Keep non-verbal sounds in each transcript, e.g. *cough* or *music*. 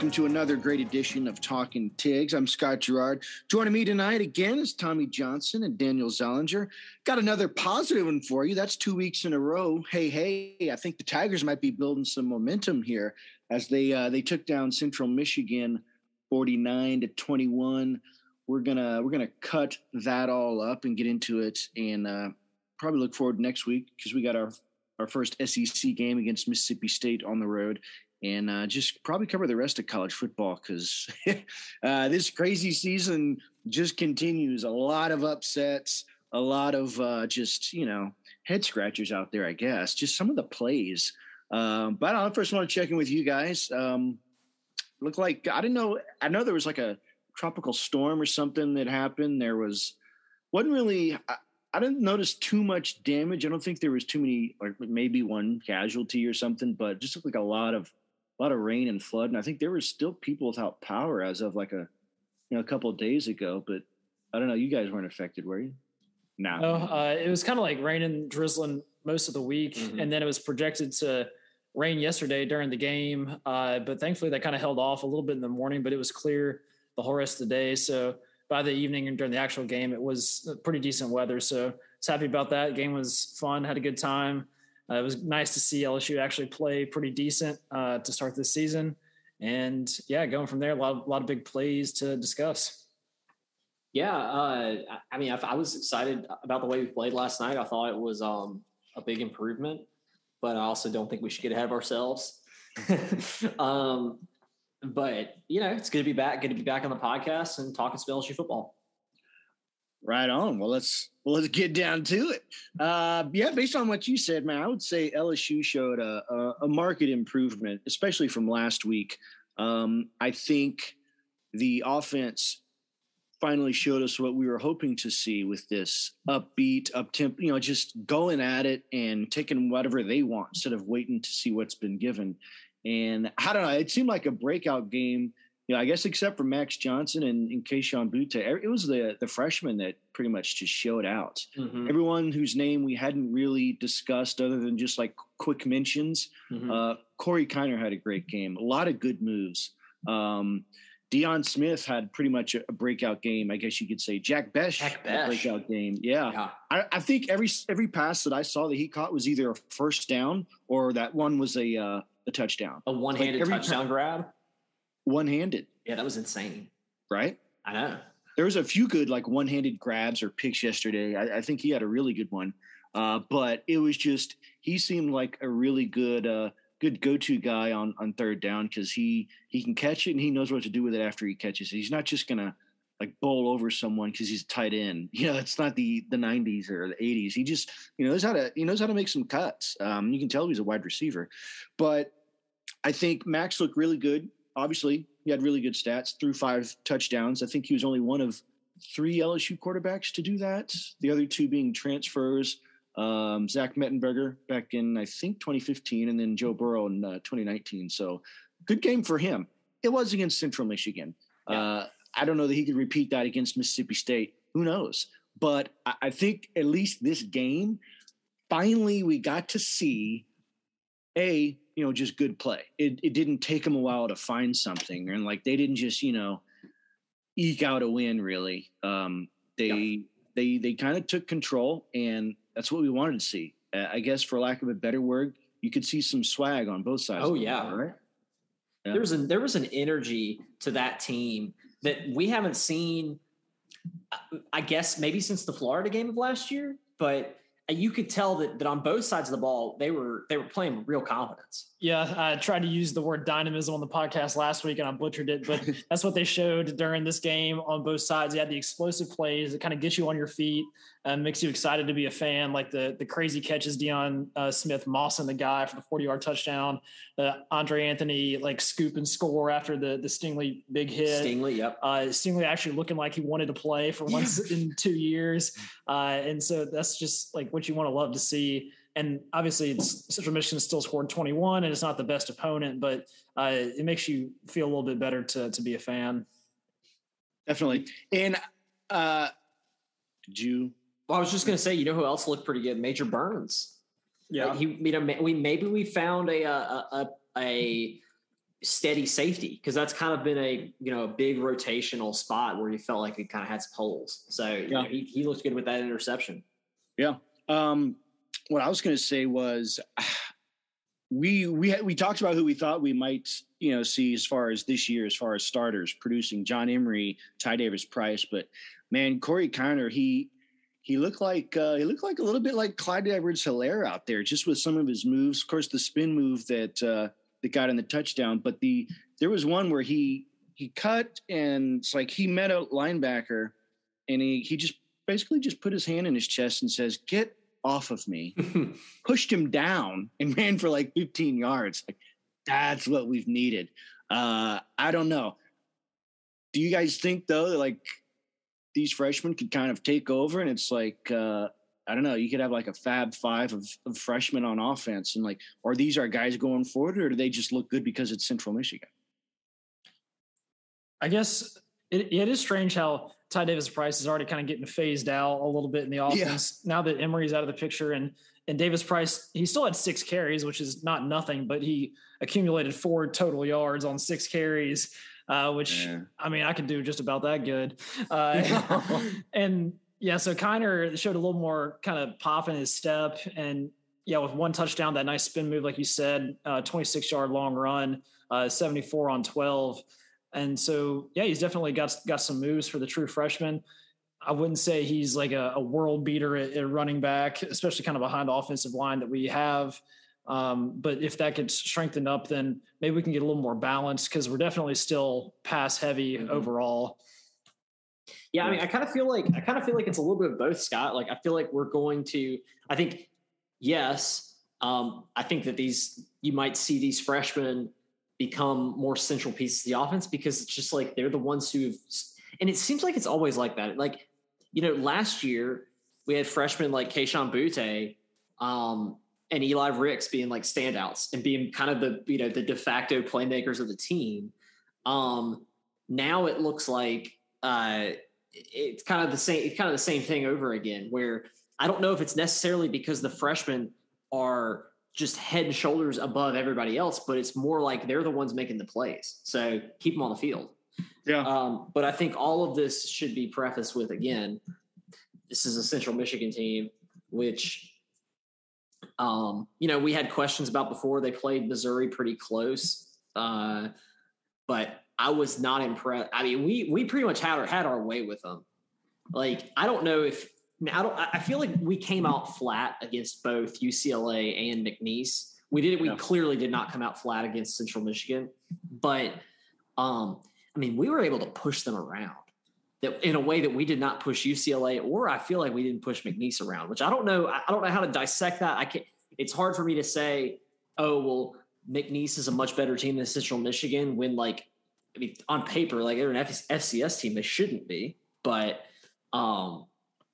welcome to another great edition of Talking Tigs. I'm Scott Gerard. Joining me tonight again is Tommy Johnson and Daniel Zellinger. Got another positive one for you. That's two weeks in a row. Hey, hey, I think the Tigers might be building some momentum here as they uh, they took down Central Michigan 49 to 21. We're gonna we're gonna cut that all up and get into it and uh, probably look forward next week because we got our our first SEC game against Mississippi State on the road and uh, just probably cover the rest of college football because *laughs* uh, this crazy season just continues. A lot of upsets, a lot of uh, just you know head scratchers out there. I guess just some of the plays. Um, but I first want to check in with you guys. Um, look like I didn't know. I know there was like a tropical storm or something that happened. There was wasn't really. I, I didn't notice too much damage. I don't think there was too many, like maybe one casualty or something, but just looked like a lot of a lot of rain and flood, and I think there were still people without power as of like a you know a couple of days ago. But I don't know, you guys weren't affected, were you? No, no uh, it was kind of like raining, drizzling most of the week, mm-hmm. and then it was projected to rain yesterday during the game. Uh, but thankfully, that kind of held off a little bit in the morning, but it was clear the whole rest of the day. So by the evening and during the actual game, it was pretty decent weather. So I was happy about that. Game was fun, had a good time. Uh, it was nice to see LSU actually play pretty decent uh, to start this season. And yeah, going from there, a lot, of, a lot of big plays to discuss. Yeah, uh, I mean, I, I, was excited about the way we played last night. I thought it was um, a big improvement, but I also don't think we should get ahead of ourselves. *laughs* um, but you know, it's good to be back. Good to be back on the podcast and talking some LSU football. Right on. Well, let's well let's get down to it. Uh, yeah, based on what you said, man, I would say LSU showed a, a, a market improvement, especially from last week. Um, I think the offense finally showed us what we were hoping to see with this upbeat, up tempo, you know, just going at it and taking whatever they want instead of waiting to see what's been given. And I don't know, it seemed like a breakout game you know, I guess except for Max Johnson and, and Kayshon Boutte, it was the the freshman that pretty much just showed out. Mm-hmm. Everyone whose name we hadn't really discussed, other than just like quick mentions. Mm-hmm. Uh, Corey Kiner had a great game, a lot of good moves. Um, Deion Smith had pretty much a, a, breakout game, I guess you could say. Jack Bech, Jack Bech. breakout game. Yeah, yeah. I, I, think every every pass that I saw that he caught was either a first down or that one was a uh, a touchdown, a one handed like touchdown grab one handed. Yeah, that was insane. Right? I know. There was a few good like one handed grabs or picks yesterday. I, I, think he had a really good one. Uh, but it was just he seemed like a really good uh, good go to guy on on third down because he he can catch it and he knows what to do with it after he catches it. He's not just gonna like bowl over someone because he's tight end. *laughs* You know, it's not the the '90s or the '80s. He just you know knows how to he knows how to make some cuts. Um, you can tell he's a wide receiver, but I think Max looked really good obviously he had really good stats, threw five touchdowns. I think he was only one of three LSU quarterbacks to do that. The other two being transfers. Um, Zach Mettenberger back in I think 2015, and then Joe Burrow in uh, 2019. So good game for him. It was against Central Michigan. Yeah. Uh, I don't know that he could repeat that against Mississippi State. Who knows? But I, I think at least this game, finally, we got to see a you know just good play. It it didn't take them a while to find something, and like they didn't just you know eke out a win. Really, um, they yeah. they they kind of took control, and that's what we wanted to see. Uh, I guess, for lack of a better word, you could see some swag on both sides. Oh yeah. Right? yeah, there was a there was an energy to that team that we haven't seen. I guess maybe since the Florida game of last year, but you could tell that, that on both sides of the ball they were they were playing with real confidence. Yeah, I tried to use the word dynamism on the podcast last week and I butchered it, but *laughs* that's what they showed during this game on both sides. You had the explosive plays that kind of get you on your feet and makes you excited to be a fan, like the the crazy catches Deion uh, Smith mossing the guy for the 40 yard touchdown, the Andre Anthony like scoop and score after the the Stingley big hit. Stingley, yep. Uh, Stingley actually looking like he wanted to play for once in *laughs* two years, uh, and so that's just like what you want to love to see. And obviously, it's, Central Michigan still scored 21, and it's not the best opponent, but uh, it makes you feel a little bit better to to be a fan. Definitely. And uh, did you? Well, I was just going to say, you know who else looked pretty good? Major Burns. Yeah, he. You know, we maybe we found a a a, a steady safety because that's kind of been a you know a big rotational spot where he felt like it kind of had some holes. So yeah. Know, he he looked good with that interception. Yeah. Um, what I was going to say was *sighs* we we we talked about who we thought we might you know see as far as this year as far as starters producing John Emery, Ty Davis Price, but man, Corey Kiner he he looked like uh, he looked like a little bit like Clyde Edwards Helaire out there, just with some of his moves. Of course, the spin move that uh, that got in the touchdown, but the there was one where he he cut and it's like he met a linebacker and he he just basically just put his hand in his chest and says, "Get off of me," *laughs* pushed him down and *laughs* ran for like 15 yards. Like that's what we've needed. Uh, I don't know. Do you guys think though, like these freshmen could kind of take over and it's like uh, I don't know, you could have like a fab five of, of freshmen on offense and like, are these our guys going forward or do they just look good because it's Central Michigan? I guess it, it is strange how Ty Davis Price is already kind of getting phased out a little bit in the offense yeah. now that Emery's out of the picture and and Davis Price he still had six carries, which is not nothing, but he accumulated four total yards on six carries, uh, which yeah. I mean I could do just about that good. *laughs* Uh, and yeah, so Kiner showed a little more kind of pop in his step, and yeah, with one touchdown, that nice spin move, like you said, uh, 26 yard long run, uh, 74 on 12, and so yeah, he's definitely got got some moves for the true freshman. I wouldn't say he's like a, a world beater at, at, running back, especially kind of behind the offensive line that we have. Um, but if that gets strengthened up, then maybe we can get a little more balance because we're definitely still pass heavy mm-hmm. overall. Yeah, I mean, I kind of feel like I kind of feel like it's a little bit of both, Scott. Like I feel like we're going to. I think yes, um, I think that these you might see these freshmen become more central pieces of the offense because it's just like they're the ones who've. And it seems like it's always like that. Like you know, last year we had freshmen like Kayshon Boutte um, and Eli Ricks being like standouts and being kind of the you know the de facto playmakers of the team. Um, now it looks like uh, it's kind of the same it's kind of the same thing over again where I don't know if it's necessarily because the freshmen are just head and shoulders above everybody else, but it's more like they're the ones making the plays. So keep them on the field. Yeah. Um, but I think all of this should be prefaced with again, this is a Central Michigan team, which, um, you know, we had questions about before they played Missouri pretty close. Uh, but I was not impressed. I mean, we we pretty much had our had our way with them. Like I don't know if I don't. I feel like we came out flat against both UCLA and McNeese. We did. We clearly did not come out flat against Central Michigan, but um, I mean, we were able to push them around that in a way that we did not push UCLA, or I feel like we didn't push McNeese around. Which I don't know. I don't know how to dissect that. I can't, It's hard for me to say. Oh well, McNeese is a much better team than Central Michigan when like I mean, on paper, like they're an FCS team, they shouldn't be, but um,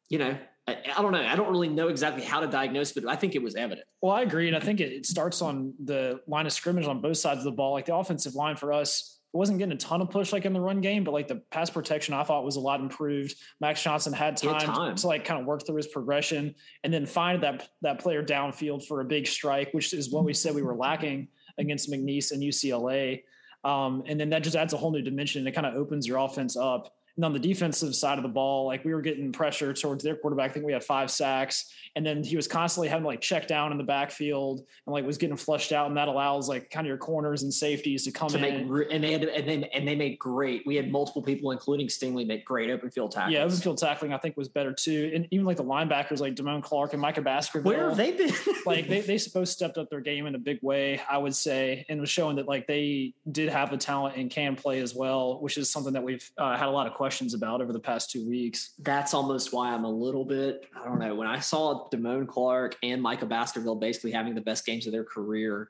you know, I, I, don't know. I don't really know exactly how to diagnose, but I think it was evident. Well, I agree, and I think it, it starts on the line of scrimmage on both sides of the ball. Like the offensive line for us wasn't getting a ton of push like in the run game, but like the pass protection I thought was a lot improved. Max Johnson had time, time, to like kind of work through his progression and then find that that player downfield for a big strike, which is what we said we were lacking against McNeese and UCLA. Um, and then that just adds a whole new dimension. And it kind of opens your offense up. And on the defensive side of the ball, like we were getting pressure towards their quarterback. I think we had five sacks, and then he was constantly having like check down in the backfield and like was getting flushed out, and that allows like kind of your corners and safeties to come to in. Make, and they had and they and they made great. We had multiple people, including Stingley, make great open field tackles. Yeah, open field tackling I think was better too, and even like the linebackers like Damone Clark and Micah Baskerville. Where have they been? *laughs* like they they both stepped up their game in a big way, I would say, and was showing that like they did have the talent and can play as well, which is something that we've uh, had a lot of questions about over the past two weeks. That's almost why I'm a little bit, I don't know, when I saw Damone Clark and Micah Baskerville basically having the best games of their career,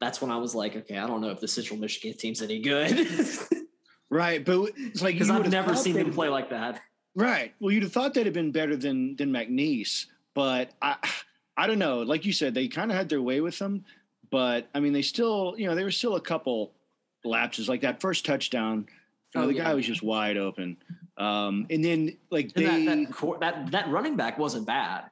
that's when I was like, okay, I don't know if the Central Michigan team's any good. *laughs* right. But it's like, because I've never seen them play like that. Right. Well, you'd have thought they'd have been better than, than McNeese, but I, I don't know. Like you said, they kind of had their way with them, but I mean, they still, you know, there were still a couple lapses like that first touchdown. You know, oh, the yeah. guy was just wide open. Um, and then like and they that, that, that, that running back wasn't bad.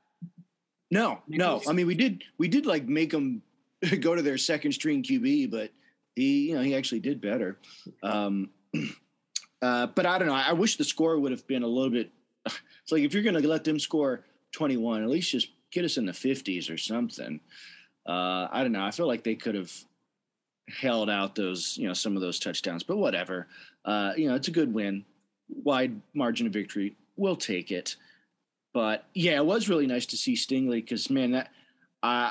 No, no. I mean, we did we did like make them *laughs* go to their second string QB, but he you know he actually did better. Um, *clears throat* uh, but I don't know. I wish the score would have been a little bit. *sighs* It's like if you're going to let them score 21, at least just get us in the 50s or something. Uh, I don't know. I feel like they could have held out those, you know, some of those touchdowns, but whatever. Uh, you know, it's a good win, wide margin of victory. We'll take it. But yeah, it was really nice to see Stingley because man, that uh,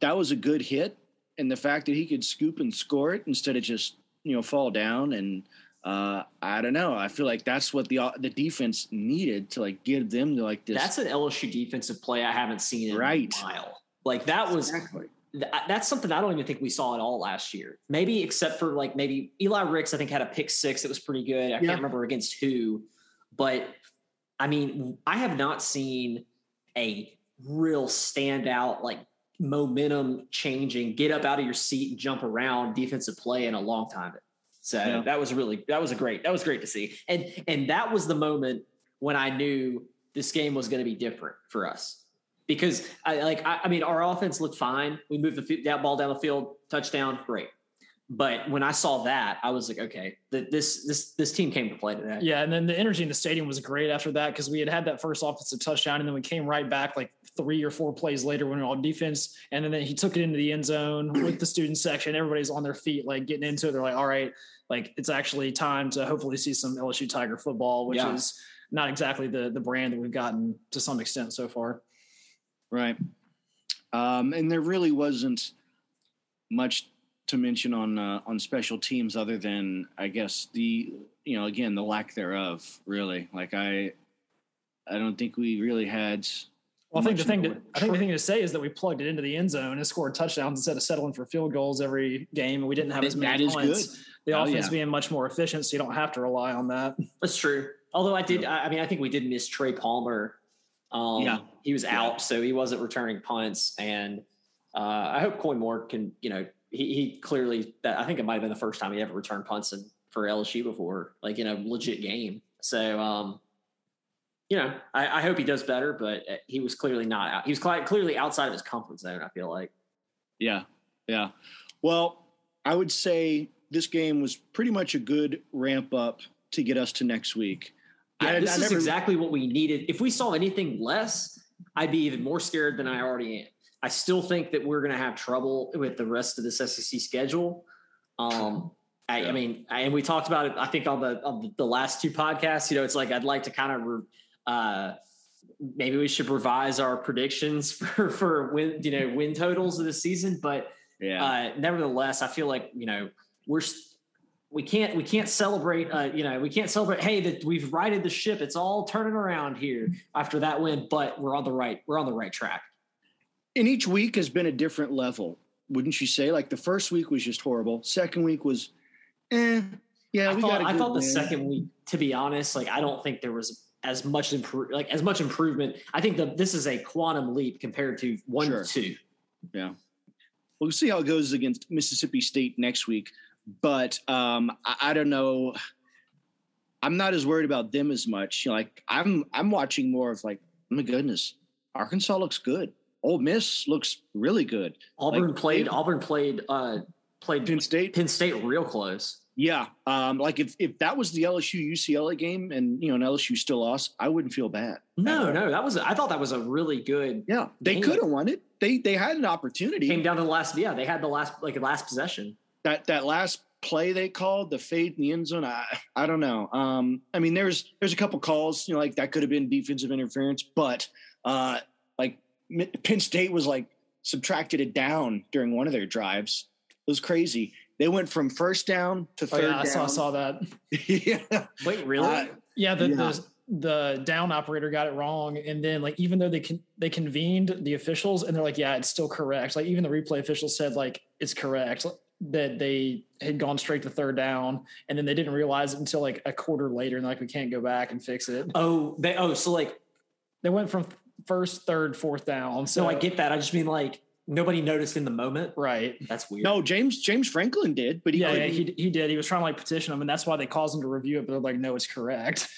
that was a good hit, and the fact that he could scoop and score it instead of just you know fall down and uh, I don't know. I feel like that's what the the defense needed to like give them to like this. That's an LSU defensive play I haven't seen in right. a while. Like that was exactly. That's something I don't even think we saw at all last year. Maybe except for like maybe Eli Ricks, I think had a pick six that was pretty good. I yeah. can't remember against who, but I mean, I have not seen a real standout like momentum changing, get up out of your seat and jump around defensive play in a long time. So yeah. that was really that was a great that was great to see. And and that was the moment when I knew this game was going to be different for us. Because I like I, I mean our offense looked fine. We moved the that ball down the field, touchdown, great. But when I saw that, I was like, okay, this this this team came to play today. Yeah, and then the energy in the stadium was great after that because we had had that first offensive touchdown, and then we came right back like three or four plays later when we were on defense, and then he took it into the end zone *clears throat* with the student section. Everybody's on their feet, like getting into it. They're like, all right, like it's actually time to hopefully see some LSU Tiger football, which yeah. is not exactly the the brand that we've gotten to some extent so far. Right, um, and there really wasn't much to mention on uh, on special teams other than I guess the you know again the lack thereof really like I I don't think we really had well, I think the thing to I think the thing to say is that we plugged it into the end zone and scored touchdowns instead of settling for field goals every game. And we didn't have as many that points. Good. The oh, offense yeah. being much more efficient, so you don't have to rely on that. That's true. Although I did, I mean, I think we did miss Trey Palmer. Um, yeah, he was out, so he wasn't returning punts. And uh, I hope Coy Moore can, you know, he, he clearly that I think it might have been the first time he ever returned punts in, for LSU before, like in a legit game. So, um, you know, I, I, hope he does better, but uh, he was clearly not out. He was clearly outside of his comfort zone. I feel like. Yeah, yeah. Well, I would say this game was pretty much a good ramp up to get us to next week. Yeah, I, this I is never, exactly what we needed. If we saw anything less, I'd be even more scared than I already am. I still think that we're going to have trouble with the rest of this SEC schedule. Um, I, yeah. I mean, I, and we talked about it. I think on the on the last two podcasts. You know, it's like I'd like to kind of. Re, uh, maybe we should revise our predictions *laughs* for for win you know win totals of the season, but yeah. Uh, nevertheless, I feel like you know we're we can't we can't celebrate uh, you know we can't celebrate hey that we've righted the ship it's all turning around here after that win but we're on the right we're on the right track and each week has been a different level, wouldn't you say? Like the first week was just horrible. Second week was, eh, yeah. I thought, I thought the second week, to be honest, like I don't think there was as much improve like as much improvement. I think that this is a quantum leap compared to one sure. to two. Yeah. We'll see how it goes against Mississippi State next week, but um, I, I don't know. I'm not as worried about them as much. You know, like I'm, I'm watching more of like, oh my goodness, Arkansas looks good. Ole Miss looks really good. Auburn like, played. They, Auburn played. Uh, played Penn State. Penn State real close. Yeah, um, like if if that was the LSU UCLA game and you know an LSU still lost, I wouldn't feel bad. No, no, that was I thought that was a really good. Yeah, they could have won it. They they had an opportunity. Came down to the last. Yeah, they had the last like last possession. That that last play they called the fade in the end zone. I I don't know. Um, I mean, there's there's a couple calls you know like that could have been defensive interference, but uh, like Penn State was like subtracted it down during one of their drives. It was crazy. They went from first down to third oh, yeah, I Saw, saw that. *laughs* yeah. Wait, really? Uh, yeah, the, yeah. the the down operator got it wrong, and then like even though they can they convened the officials and they're like, yeah, it's still correct. Like even the replay officials said like it's correct that they had gone straight to third down, and then they didn't realize it until like a quarter later, and like we can't go back and fix it. Oh, they oh so like they went from first, third, fourth down. So I get that. I just mean like nobody noticed in the moment. Right. That's weird. No, James James Franklin did, but he yeah, yeah he he did. He was trying to like petition them, and that's why they caused him to review it. But they're like, no, it's correct.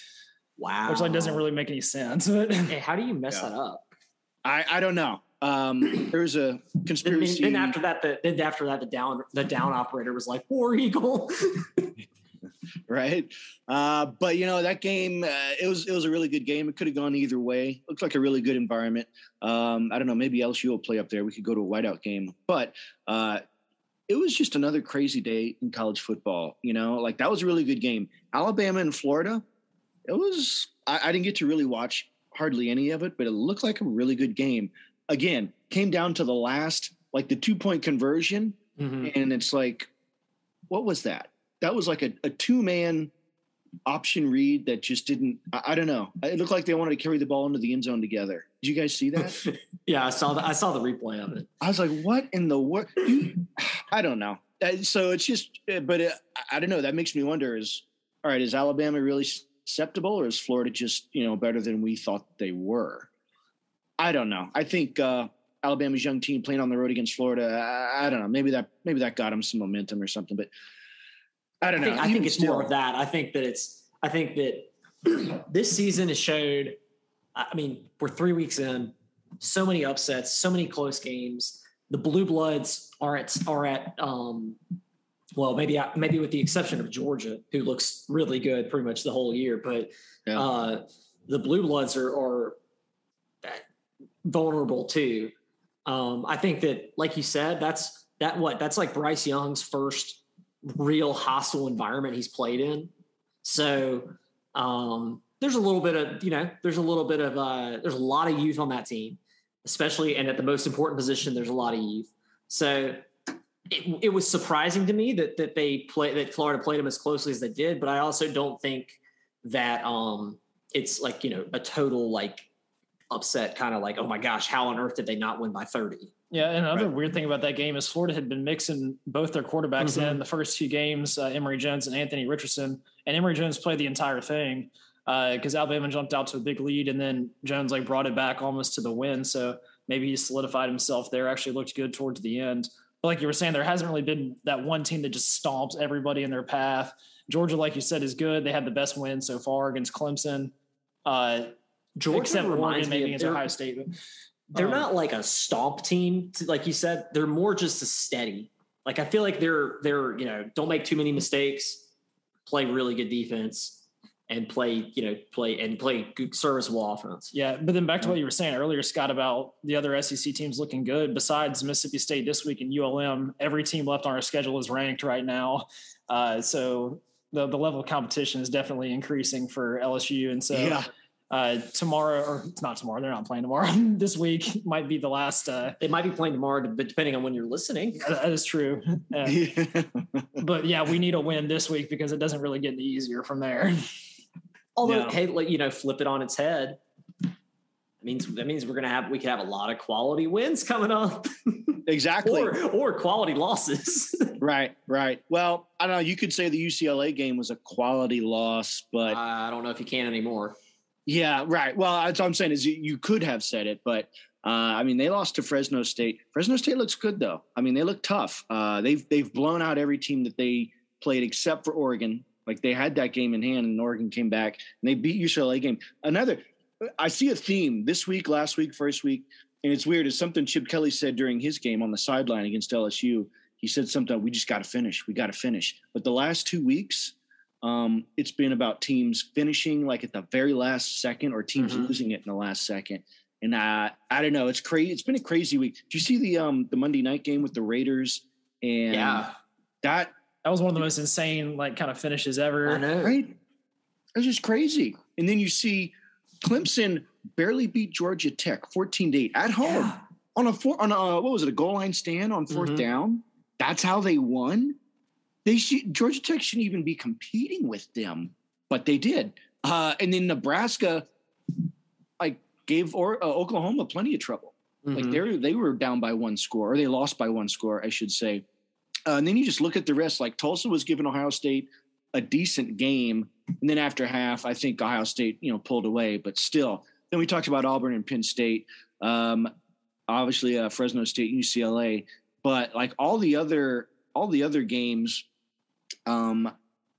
Wow. Which like doesn't really make any sense. But hey, how do you mess yeah. that up? I I don't know. Um, there's a conspiracy. Then, then, after that, the, then after that, the down the down operator was like War Eagle. *laughs* right? Uh, but you know that game, uh, it was it was a really good game. It could have gone either way. Looks like a really good environment. Um, I don't know, maybe LSU will play up there. We could go to a whiteout game, but uh, it was just another crazy day in college football. You know, like that was a really good game. Alabama and Florida. It was. I, I didn't get to really watch hardly any of it, but it looked like a really good game. Again, came down to the last, like the two point conversion, mm-hmm. and it's like, what was that? that was like a, a two man option read that just didn't. I, I, don't know. It looked like they wanted to carry the ball into the end zone together. Did you guys see that? *laughs* yeah, I saw the I saw the replay of it. I was like, what in the world? I don't know. Uh, so it's just, uh, but it, I don't know. That makes me wonder: is all right? Is Alabama really susceptible or is Florida just you know better than we thought they were? I don't know. I think uh, Alabama's young team playing on the road against Florida. I, I don't know. Maybe that maybe that got them some momentum or something, but I don't know. I think, I think it's still. more of that. I think that it's. I think that *clears throat* this season has showed. I mean, we're three weeks in. So many upsets, so many close games. The blue bloods are at are at. Um, well, maybe maybe with the exception of Georgia, who looks really good pretty much the whole year, but yeah. uh, the blue bloods are, are vulnerable too. Um, I think that, like you said, that's that what that's like Bryce Young's first real hostile environment he's played in. So um, there's a little bit of you know there's a little bit of uh, there's a lot of youth on that team, especially and at the most important position there's a lot of youth. So it, it was surprising to me that that they play that Florida played them as closely as they did, but I also don't think that um, it's like you know a total like upset kind of like oh my gosh how on earth did they not win by 30 yeah, and another right. weird thing about that game is Florida had been mixing both their quarterbacks mm-hmm. in the first two games, uh, Emory Jones and Anthony Richardson, and Emory Jones played the entire thing because uh, Alabama jumped out to a big lead, and then Jones like brought it back almost to the win. So maybe he solidified himself there. Actually looked good towards the end. But like you were saying, there hasn't really been that one team that just stomps everybody in their path. Georgia, like you said, is good. They had the best win so far against Clemson. Uh, Georgia except Oregon, maybe against Ohio State they're um, not like a stomp team, like you said. They're more just a steady. Like I feel like they're they're you know don't make too many mistakes, play really good defense, and play you know play and play good serviceable offense. Yeah, but then back to what you were saying earlier, Scott, about the other SEC teams looking good. Besides Mississippi State this week and ULM, every team left on our schedule is ranked right now. Uh, so the the level of competition is definitely increasing for LSU, and so. Yeah uh, tomorrow, or it's not tomorrow. They're not playing tomorrow. *laughs* this week might be the last. Uh, they might be playing tomorrow, but depending on when you're listening. that is true. *laughs* Uh, but yeah, we need a win this week because it doesn't really get any easier from there. *laughs* Although, hey, you know, flip it on its head. That means that means we're gonna have we could have a lot of quality wins coming up. exactly. or or quality losses. right, right. Well, I don't know. You could say the UCLA game was a quality loss, but I don't know if you can anymore. Yeah, right. Well, that's what I'm saying is you, you could have said it, but uh, I mean they lost to Fresno State. Fresno State looks good though. I mean they look tough. Uh, they've they've blown out every team that they played except for Oregon. Like they had that game in hand, and Oregon came back and they beat UCLA game. Another, I see a theme this week, last week, first week, and it's weird. It's something Chip Kelly said during his game on the sideline against LSU. He said something. We just got to finish. We got to finish. But the last two weeks, um, it's been about teams finishing like at the very last second or teams mm-hmm. losing it in the last second. And I, I don't know. It's crazy. It's been a crazy week. Do you see the um the Monday night game with the Raiders? And yeah, that that was one of the most insane like kind of finishes ever. I know, right? It's just crazy. And then you see Clemson barely beat Georgia Tech 14 to 8 at home yeah. on a four on a what was it a goal line stand on 4th mm-hmm. down. That's how they won. They should Georgia Tech shouldn't even be competing with them, but they did. Uh, and then Nebraska, like gave or, uh, Oklahoma plenty of trouble. Mm-hmm. Like they they were down by one score, or they lost by one score, I should say. Uh, and then you just look at the rest. Like Tulsa was giving Ohio State a decent game, and then after half, I think Ohio State you know pulled away, but still. Then we talked about Auburn and Penn State. Um, obviously, uh, Fresno State, UCLA, but like all the other all the other games um,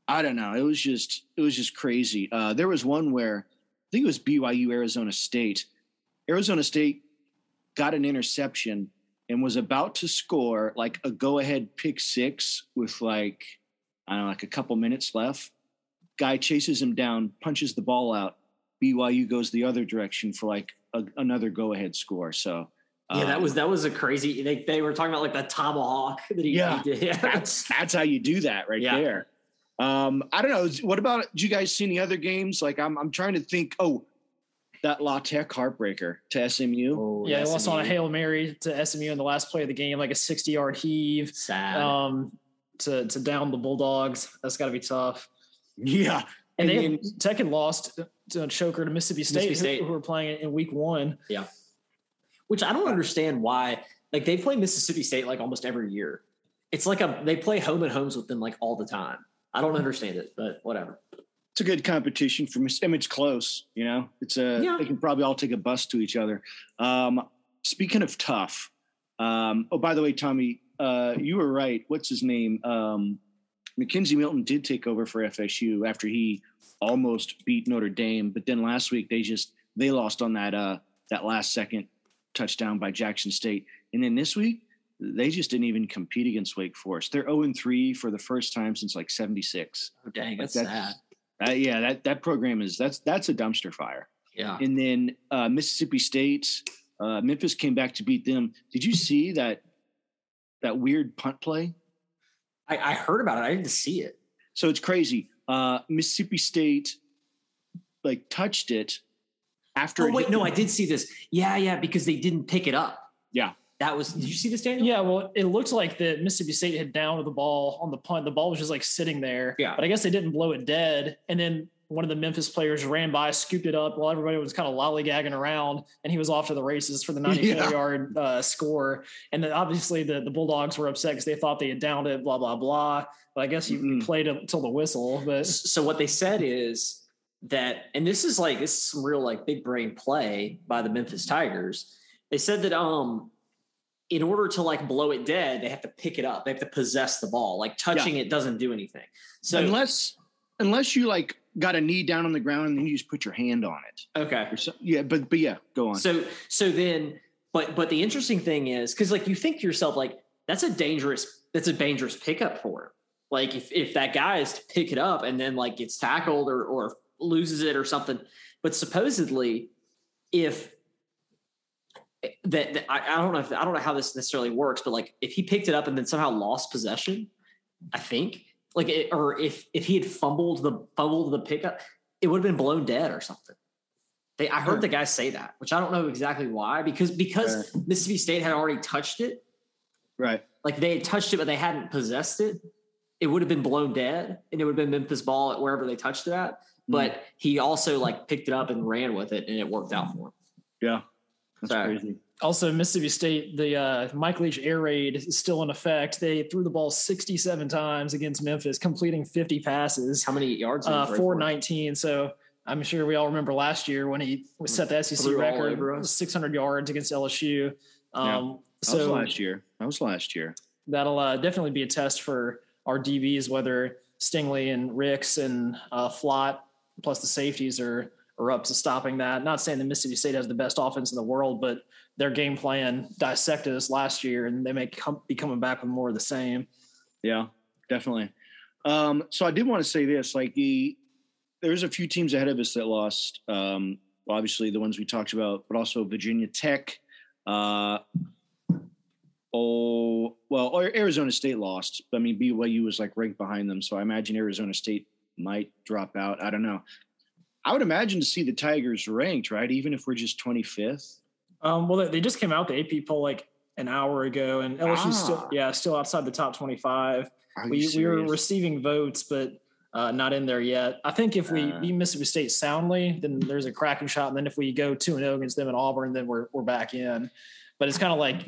I don't know. It was just it was just crazy. Uh, there was one where I think it was BYU Arizona State. Arizona State got an interception and was about to score like a go ahead pick six with like, I don't know, like a couple minutes left. Guy chases him down, punches the ball out. BYU goes the other direction for like a, another go ahead score. So, yeah, that was um, that was a crazy. They, they were talking about like the tomahawk that he, yeah, he did. Yeah, *laughs* that's that's how you do that right yeah. there. Um, I don't know. What about? Did you guys see any other games? Like, I'm I'm trying to think. Oh, that La Tech heartbreaker to SMU. Oh, yeah, SMU. lost on a hail mary to SMU in the last play of the game, like a 60 yard heave. Sad. Um, to to down the Bulldogs. That's got to be tough. Yeah, and, and they then, Tech had lost to a choker to Mississippi State, Mississippi State. Who, who were playing in week one. Yeah, which I don't understand why. Like they play Mississippi State like almost every year. It's like a they play home and homes with them like all the time. I don't understand it, but whatever. It's a good competition for I mean, it's close. You know, it's a yeah. they can probably all take a bus to each other. Um, speaking of tough, um, oh by the way, Tommy, uh, you were right. What's his name? Um, McKenzie Milton did take over for FSU after he almost beat Notre Dame, but then last week they just they lost on that uh, that last second touchdown by Jackson State, and then this week they just didn't even compete against Wake Forest. They're 0 3 for the first time since like 76. Oh, dang, that's, that's sad. Uh, yeah, that, that program is that's that's a dumpster fire. Yeah. And then uh, Mississippi State, uh, Memphis came back to beat them. Did you see that that weird punt play? I, I heard about it. I didn't see it. So it's crazy. Uh, Mississippi State like touched it after. Oh wait, no, I did see this. Yeah, yeah, because they didn't pick it up. Yeah, that was. Did you see this, Daniel? Yeah. Well, it looked like the Mississippi State had downed the ball on the punt. The ball was just like sitting there. Yeah. But I guess they didn't blow it dead. And then one of the Memphis players ran by, scooped it up while everybody was kind of lollygagging around, and he was off to the races for the *laughs* 94 yeah. yard uh, score. And then obviously the, the Bulldogs were upset because they thought they had downed it, blah blah blah. But I guess you mm-hmm. played until the whistle. But so what they said is that, and this is like this is some real like big brain play by the Memphis Tigers. They said that um in order to like blow it dead, they have to pick it up. They have to possess the ball. Like touching yeah. it doesn't do anything. So unless unless you like got a knee down on the ground and then you just put your hand on it. Okay. So, yeah, but but yeah, go on. So so then but but the interesting thing is because like you think to yourself like that's a dangerous that's a dangerous pickup for him. Like if if that guy is to pick it up and then like gets tackled or or loses it or something. But supposedly if that, that I, I, don't know if I don't know how this necessarily works, but like if he picked it up and then somehow lost possession, I think like it, or if if he had fumbled the fumbled the pickup, it would have been blown dead or something. They I heard the guys say that, which I don't know exactly why because because. Mississippi State had already touched it. Right. Like they had touched it, but they hadn't possessed it. It would have been blown dead, and it would have been Memphis ball at wherever they touched it at. But mm. he also like picked it up and ran with it, and it worked out for him. Yeah. That's Sorry. crazy. Also, Mississippi State, the uh, Mike Leach air raid is still in effect. They threw the ball 67 times against Memphis, completing 50 passes. How many yards? Uh, 419. So I'm sure we all remember last year when he set the SEC Threw record, 600 yards against LSU. Um, yeah. So that was last year. That was last year. That'll uh, definitely be a test for our DBs, whether Stingley and Ricks and uh, Flott, plus the safeties are are up to stopping that. Not saying that Mississippi State has the best offense in the world, but their game plan dissected us last year, and they may come, be coming back with more of the same. Yeah, definitely. Um, so I did want to say this: like the there's a few teams ahead of us that lost. Um, obviously, the ones we talked about, but also Virginia Tech. Uh, oh well, Arizona State lost. I mean, BYU was like ranked behind them, so I imagine Arizona State might drop out. I don't know. I would imagine to see the Tigers ranked, right? Even if we're just 25th. Um, well, they just came out the AP poll like an hour ago, and LSU's ah. still, yeah, still outside the top 25. We, we were receiving votes, but uh, not in there yet. I think if we uh, beat Mississippi State soundly, then there's a cracking shot. And then if we go two and zero oh against them in Auburn, then we're we're back in. But it's kind of like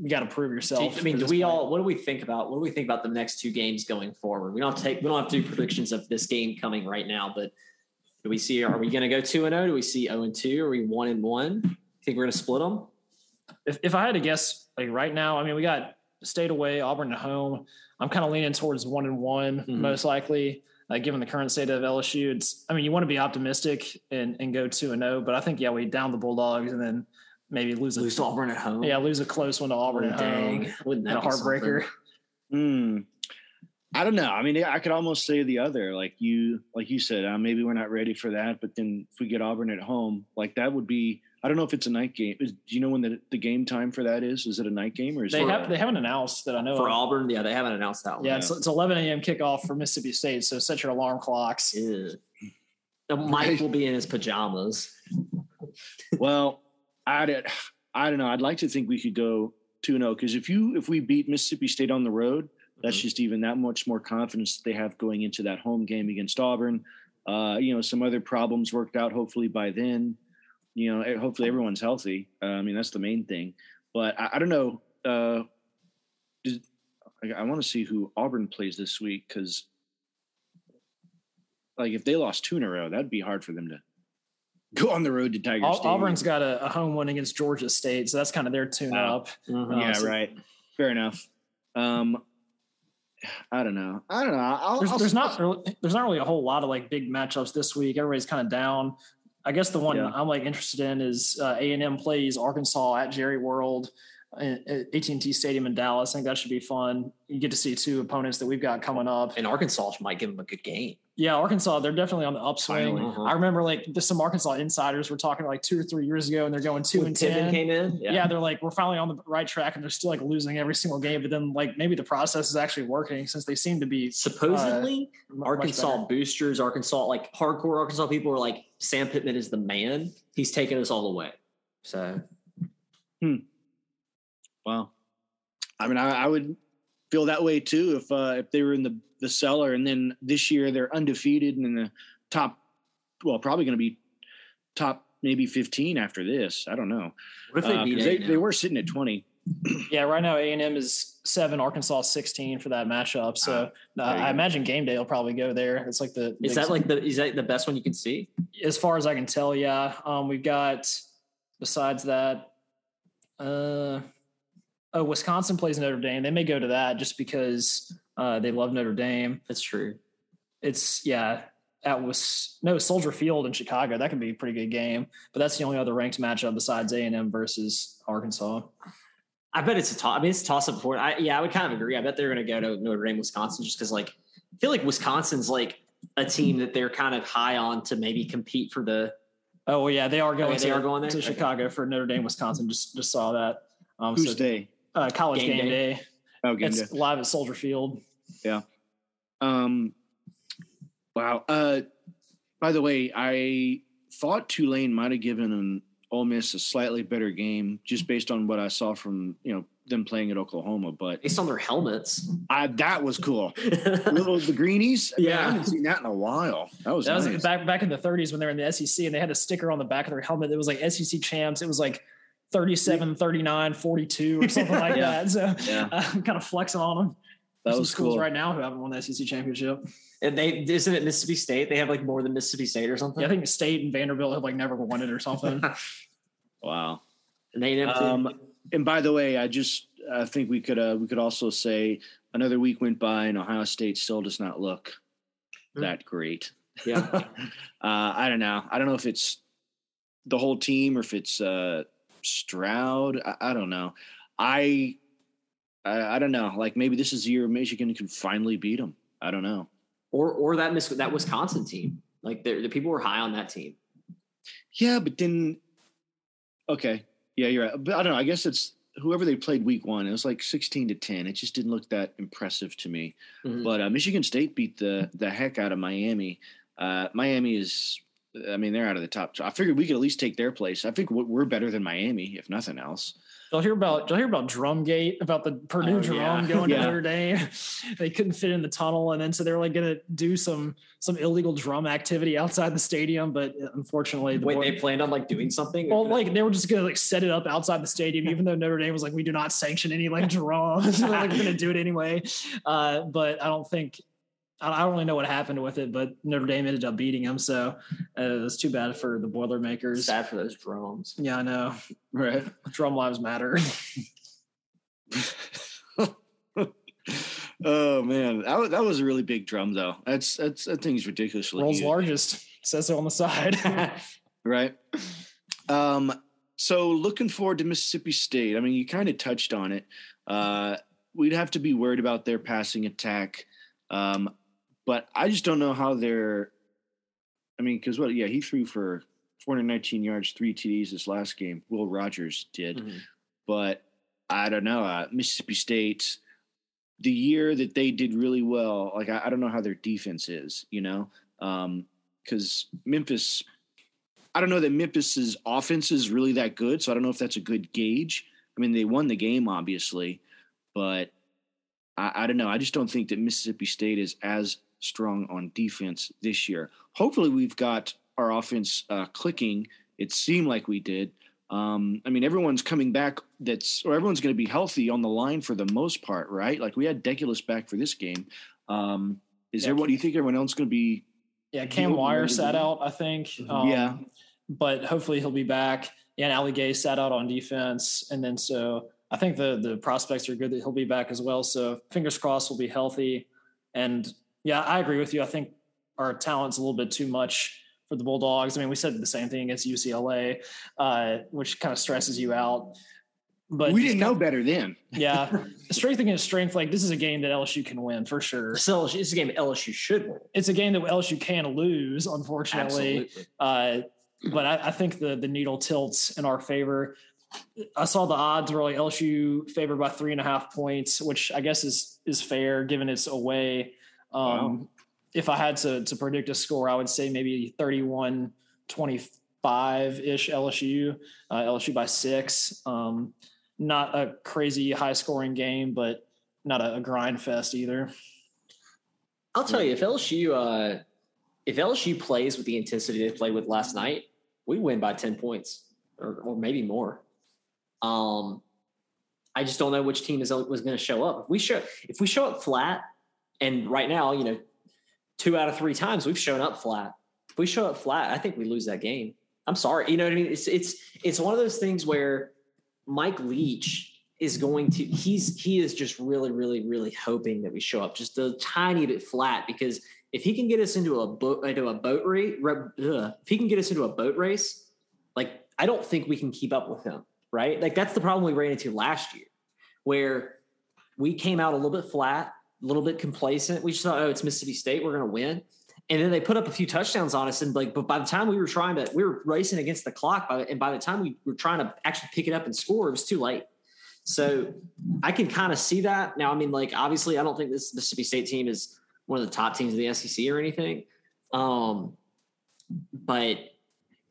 you got to prove yourself. I mean, do we point. all? What do we think about? What do we think about the next two games going forward? We don't have take. We don't have to do predictions of this game coming right now, but do we see? Are we going to go two and zero? Oh? Do we see zero oh and two? Are we one and one? Think we're going to split them? If if I had to guess, like right now, I mean, we got State away, Auburn at home. I'm kind of leaning towards one and one, mm-hmm. most likely. Uh, given the current state of LSU, it's. I mean, you want to be optimistic and and go two and zero, oh, but I think yeah, we down the Bulldogs and then maybe lose a, Lose to Auburn at home. yeah, lose a close one to Auburn Oh, at dang. home. Wouldn't that a heartbreaker. Hmm. I don't know. I mean, I could almost say the other, like you, like you said, uh, maybe we're not ready for that. But then if we get Auburn at home, like that would be. I don't know if it's a night game. Is, do you know when the, the game time for that is? Is it a night game or is They it? have they haven't announced that I know. For of. Auburn, yeah, they haven't announced that one. yeah, it's, it's 11 a.m. kickoff for Mississippi State. So set your alarm clocks. Mike will be in his pajamas. *laughs* well, I don't, I don't know. I'd like to think we could go two zero because if you if we beat Mississippi State on the road, that's Mhm. just even that much more confidence that they have going into that home game against Auburn. Uh, you know, some other problems worked out hopefully by then. You know, eh, hopefully everyone's healthy. Uh, I mean, that's the main thing. But I, I don't know. Uh, does, I, I want to see who Auburn plays this week because, like, if they lost two in a row, that'd be hard for them to go on the road to Tiger Au- Stadium. Auburn's got a, a home win against Georgia State, so that's kind of their tune Oh. up. Mhm. yeah, so- right. Fair enough. Um, I don't know. I don't know. I'll, There's, I'll- there's not really, there's not really a whole lot of like big matchups this week. Everybody's kind of down. I guess the one Yeah. I'm like interested in is uh, A and M plays Arkansas at Jerry World, AT&T Stadium in Dallas. I think that should be fun. You get to see two opponents that we've got coming up. And Arkansas might give them a good game. Yeah, Arkansas, they're definitely on the upswing. Finally. Mhm. I remember like there's some Arkansas insiders were talking like two or three years ago, and they're going two When and Pittman ten. came in, yeah. they're like, we're finally on the right track, and they're still like losing every single game. But then like maybe the process is actually working since they seem to be Supposedly, uh, Arkansas boosters, Arkansas like hardcore Arkansas people are like Sam Pittman is the man. He's taking us all the way. So hmm. Wow. I mean, I, I would feel that way too if uh, if they were in the the cellar. and then this year they're undefeated and in the top. Well, probably going to be top maybe fifteen after this. I don't know. what if they Uh, they, they were sitting at twenty. *clears throat* Yeah, right now A and M is seven, Arkansas sixteen for that matchup. So uh, there I imagine game day will probably go there. It's like the Is that like the is that the best one you can see? as far as I can tell? Yeah, um, we've got besides that, uh, oh, Wisconsin plays Notre Dame. They may go to that just because uh, they love Notre Dame. That's true. It's yeah. At was no Soldier Field in Chicago. That could be a pretty good game, but that's the only other ranked matchup besides A and M versus Arkansas. I bet it's a toss. I mean, it's a toss up before. I, yeah, I would kind of agree. I bet they're going to go to Notre Dame, Wisconsin, just because like I feel like Wisconsin's like a team that they're kind of high on to maybe compete for the. Oh well, yeah, they are going. Okay, they to, are going there? to Okay. Chicago for Notre Dame, Wisconsin. Just just saw that. Um, Who's so, they? uh, college Game game, day? day. Oh, game It's day. live at Soldier Field. Um, wow. Uh, by the way, I thought Tulane might have given an Ole Miss a slightly better game just based on what I saw from you know them playing at Oklahoma. But Based on their helmets. I, that was cool. Little the greenies. Man, Yeah. I haven't seen that in a while. That was, That was back back in the 30s when they were in the SEC, and they had a sticker on the back of their helmet that was like SEC champs. It was like 37, 39, 42, or something like *laughs* Yeah. that. So Yeah. uh, *laughs* I'm kind of flexing on them. That Some was schools cool. right now who haven't won the SEC championship. and they isn't it Mississippi State? They have like more than Mississippi State or something. Yeah, I think State and Vanderbilt have like never won it or something. *laughs* Wow. And they never. Um, and by the way, I just I think we could uh, we could also say another week went by and Ohio State still does not look Hmm. that great. yeah. *laughs* uh, I don't know. I don't know if it's the whole team or if it's uh, Stroud. I, I don't know. I, I I don't know. Like maybe this is the year Michigan can finally beat them. I don't know. Or or that Miss that Wisconsin team. Like the people were high on that team. Yeah, but then okay. Yeah, you're right. But I don't know. I guess it's whoever they played week one. It was like sixteen to ten. It just didn't look that impressive to me. Mhm. But uh, Michigan State beat the the heck out of Miami. Uh, Miami is. I mean, they're out of the top. I figured we could at least take their place. I think we're better than Miami, if nothing else. You'll hear about you'll hear about Drumgate about the Purdue Oh, drum yeah. going Yeah. to Notre Dame. *laughs* they couldn't fit in the tunnel, and then so they're like going to do some some illegal drum activity outside the stadium. But uh, unfortunately, the Wait, board- they planned on like doing something? well, like they were just going to like set it up outside the stadium, *laughs* even though Notre Dame was like, we do not sanction any like drums. *laughs* They're like, we're going to do it anyway. Uh, but I don't think. I I don't really know what happened with it, but Notre Dame ended up beating them, so uh, it was too bad for the Boilermakers. sad for those drums. Yeah, I know. Right. *laughs* Drum lives matter. *laughs* oh man, that was, that was a really big drum though. That's that's that thing's ridiculously World's huge, largest *laughs* says so on the side. right? Um, so looking forward to Mississippi State. I mean, you kind of touched on it. Uh, we'd have to be worried about their passing attack, um, but I just don't know how they're. I mean, because what? Yeah, he threw for 419 yards, three TDs this last game. Will Rogers did, mm-hmm. but I don't know. Uh, Mississippi State, the year that they did really well, like I, I don't know how their defense is, you know, because um, Memphis I don't know that Memphis's offense is really that good, so I don't know if that's a good gauge. I mean, they won the game, obviously, but I, I don't know. I just don't think that Mississippi State is as strong on defense this year. Hopefully, we've got our offense uh, clicking. It seemed like we did. Um, I mean, everyone's coming back. That's or everyone's going to be healthy on the line for the most part, right? Like we had Deculus back for this game. Um, is yeah, everyone? Do you think everyone else going to be? Yeah, Cam Wire sat out. I think. Um, yeah, but hopefully he'll be back. And Ali Gaye sat out on defense, and then so I think the the prospects are good that he'll be back as well. So fingers crossed we'll be healthy. And yeah, I agree with you. I think our talent's a little bit too much for the Bulldogs. I mean, we said the same thing against UCLA, uh, which kind of stresses you out. But we didn't know better then. yeah, *laughs* strength against strength. Like this is a game that LSU can win for sure. It's, LSU, it's a game LSU should win. It's a game that LSU can lose, unfortunately. Uh, but I, I, think the the needle tilts in our favor. I saw the odds were like LSU favored by three and a half points, which I guess is is fair given it's away. Um, wow. If I had to to predict a score, I would say maybe 31 25 ish LSU, uh, LSU by six. Um, not a crazy high scoring game, but not a, a grind fest either. I'll tell you, if LSU uh, if LSU plays with the intensity they played with last night, we win by 10 points or, or maybe more. Um, I just don't know which team is was going to show up. If we show if we show up flat, and right now, you know, two out of three times we've shown up flat. If we show up flat, I think we lose that game. I'm sorry, you know what I mean? It's it's it's one of those things where Mike Leach is going to he's he is just really really really hoping that we show up just a tiny bit flat because if he can get us into a boat into a boat race, if he can get us into a boat race, like I don't think we can keep up with him, right? Like that's the problem we ran into last year, where we came out a little bit flat, a little bit complacent. We just thought, oh, it's Mississippi State, we're going to win, and then they put up a few touchdowns on us, and like, but by the time we were trying to, we were racing against the clock, by, and by the time we were trying to actually pick it up and score, it was too late. So I can kind of see that now. I mean, like obviously, I don't think this Mississippi State team is one of the top teams in the SEC or anything. Um, but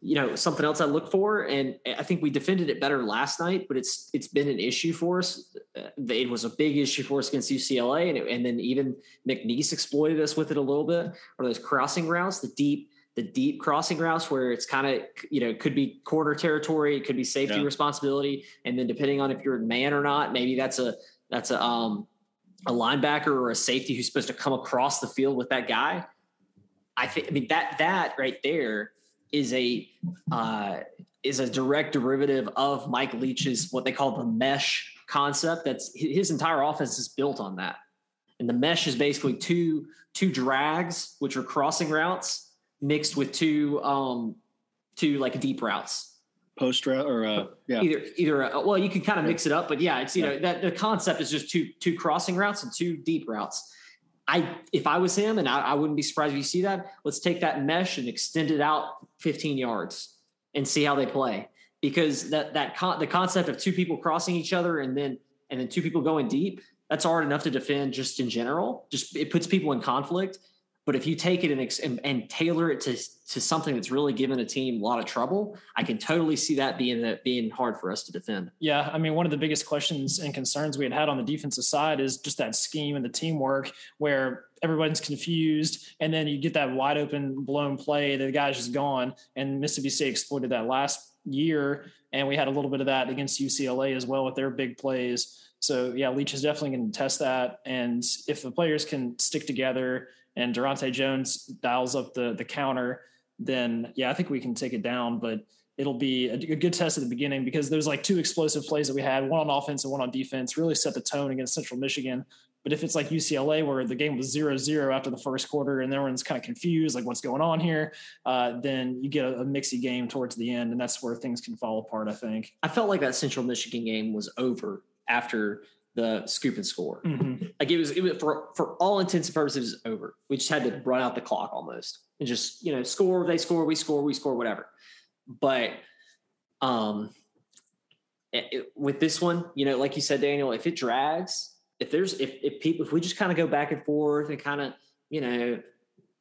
you know something else I look for, and I think we defended it better last night, but it's it's been an issue for us. Uh, it was a big issue for us against UCLA, and, it, and then even McNeese exploited us with it a little bit. Or those crossing routes, the deep the deep crossing routes where it's kind of you know could be corner territory, it could be safety yeah. responsibility, and then depending on if you're a man or not, maybe that's a that's a um, a linebacker or a safety who's supposed to come across the field with that guy. I think I mean that that right there is a uh, is a direct derivative of Mike Leach's what they call the mesh concept. That's his entire offense is built on that. And the mesh is basically two two drags, which are crossing routes, mixed with two um two like deep routes post route or uh, yeah either either uh, well you can kind of mix it up but yeah it's you yeah. know that the concept is just two two crossing routes and two deep routes i if i was him and I, I, wouldn't be surprised if you see that let's take that mesh and extend it out 15 yards and see how they play. Because that that con- the concept of two people crossing each other and then and then two people going deep that's hard enough to defend just in general. Just it puts people in conflict but if you take it and, and, and, tailor it to, to something that's really given a team a lot of trouble, I can totally see that being that being hard for us to defend. Yeah, I mean, one of the biggest questions and concerns we had had on the defensive side is just that scheme and the teamwork where everyone's confused, and then you get that wide open blown play, the guy's just gone. And Mississippi State exploited that last year, and we had a little bit of that against UCLA as well with their big plays. So yeah, Leach is definitely going to test that, and if the players can stick together and Daronte Jones dials up the the counter, then yeah, I think we can take it down. But it'll be a, good test at the beginning because there's like two explosive plays that we had, one on offense and one on defense, really set the tone against Central Michigan. But if it's like UCLA, where the game was zero zero after the first quarter and everyone's kind of confused, like what's going on here, uh, then you get a, a mixy game towards the end, and that's where things can fall apart. I think. I felt like that Central Michigan game was over after the scoop and score. Mm-hmm. Like it was, it was for for all intents and purposes over. We just had to run out the clock almost and just you know score. They score, we score, we score, whatever. But um, it, it- with this one, you know, like you said, Daniel, if it drags, if there's if if people if we just kind of go back and forth and kind of you know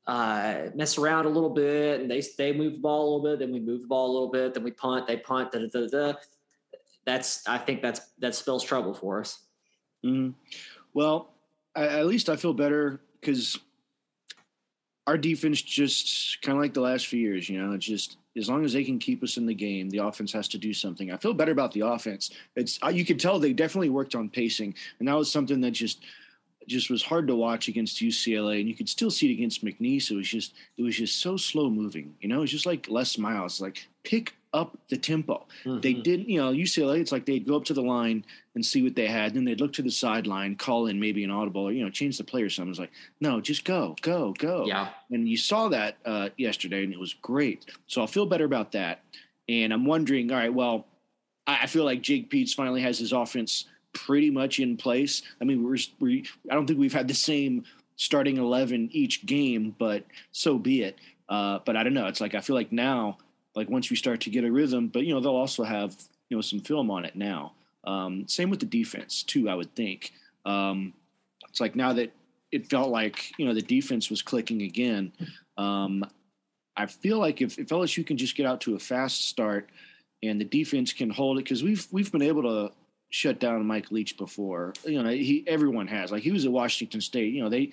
uh, mess around a little bit and they they move the ball a little bit, then we move the ball a little bit, then we punt, they punt, da da da da. That's I think that's that spells trouble for us. Mhm. Well, I, at least I feel better because our defense just kind of like the last few years. You know, it's just as long as they can keep us in the game, the offense has to do something. I feel better about the offense. It's you could tell they definitely worked on pacing, and that was something that just just was hard to watch against UCLA, and you could still see it against McNeese. It was just it was just so slow moving. You know, it was just like Les Miles, like pick up the tempo. They didn't, you know, UCLA. It's like they'd go up to the line and see what they had, And then they'd look to the sideline, call in maybe an audible, or you know, change the play or something. It's like, no, just go, go, go. Yeah. And you saw that uh, yesterday, and it was great. So I'll feel better about that. And I'm wondering, all right, well, I, I feel like Jake Peetz finally has his offense pretty much in place. I mean, we're, we I don't think we've had the same starting eleven each game, but so be it. Uh, but I don't know. It's like I feel like now, like once we start to get a rhythm, but you know they'll also have you know some film on it now. Um, same with the defense too. I would think. Um, it's like now that it felt like you know the defense was clicking again. Um, I feel like if, if LSU can just get out to a fast start and the defense can hold it, because we've we've been able to shut down Mike Leach before. You know, he everyone has. Like he was at Washington State. You know, they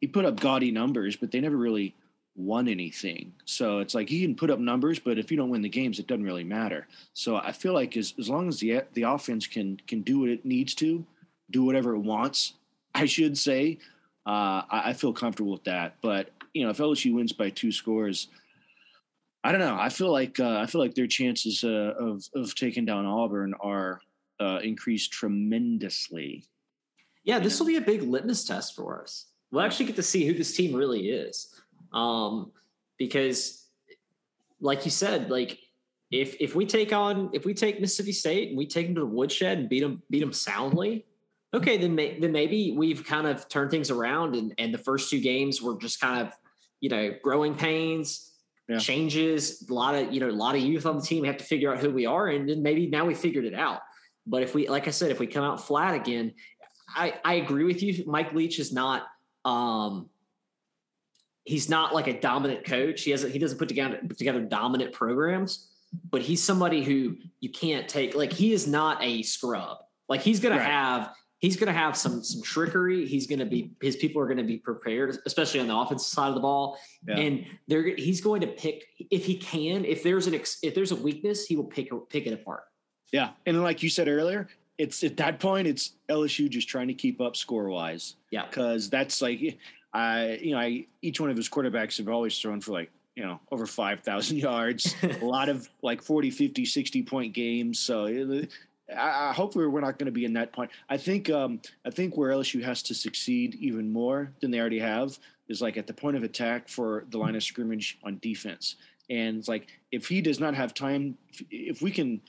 he put up gaudy numbers, but they never really won anything. So it's like he can put up numbers, but if you don't win the games, it doesn't really matter. So I feel like as as long as the the offense can can do what it needs to, do whatever it wants, I should say, uh, I, I feel comfortable with that. But you know, if LSU wins by two scores, I don't know. I feel like uh, I feel like their chances uh, of of taking down Auburn are uh, increased tremendously. Yeah, this will be a big litmus test for us. We'll actually get to see who this team really is, um, because, like you said, like if if we take on if we take Mississippi State and we take them to the woodshed and beat them beat them soundly, okay, then may, then maybe we've kind of turned things around and and the first two games were just kind of you know growing pains. Yeah. Changes a lot of you know a lot of youth on the team We have to figure out who we are and then maybe now we figured it out. But if we like I said if we come out flat again, I, I agree with you. Mike Leach is not um he's not like a dominant coach. He hasn't he doesn't put together put together dominant programs, but he's somebody who you can't take like he is not a scrub. Like he's gonna Right. have he's gonna have some some trickery. He's gonna be his people are gonna be prepared, especially on the offensive side of the ball. Yeah. And they're he's going to pick if he can, if there's an ex, if there's a weakness, he will pick pick it apart. Yeah, and like you said earlier, it's at that point it's LSU just trying to keep up score wise. Yeah. because that's like I you know I each one of his quarterbacks have always thrown for like you know over 5000 *laughs* yards a lot of like 40 50 60 point games. So it, I, I hope we're, we're not going to be in that point. I think um i think where lsu has to succeed even more than they already have is like at the point of attack for the line of scrimmage on defense. And it's like if he does not have time if we can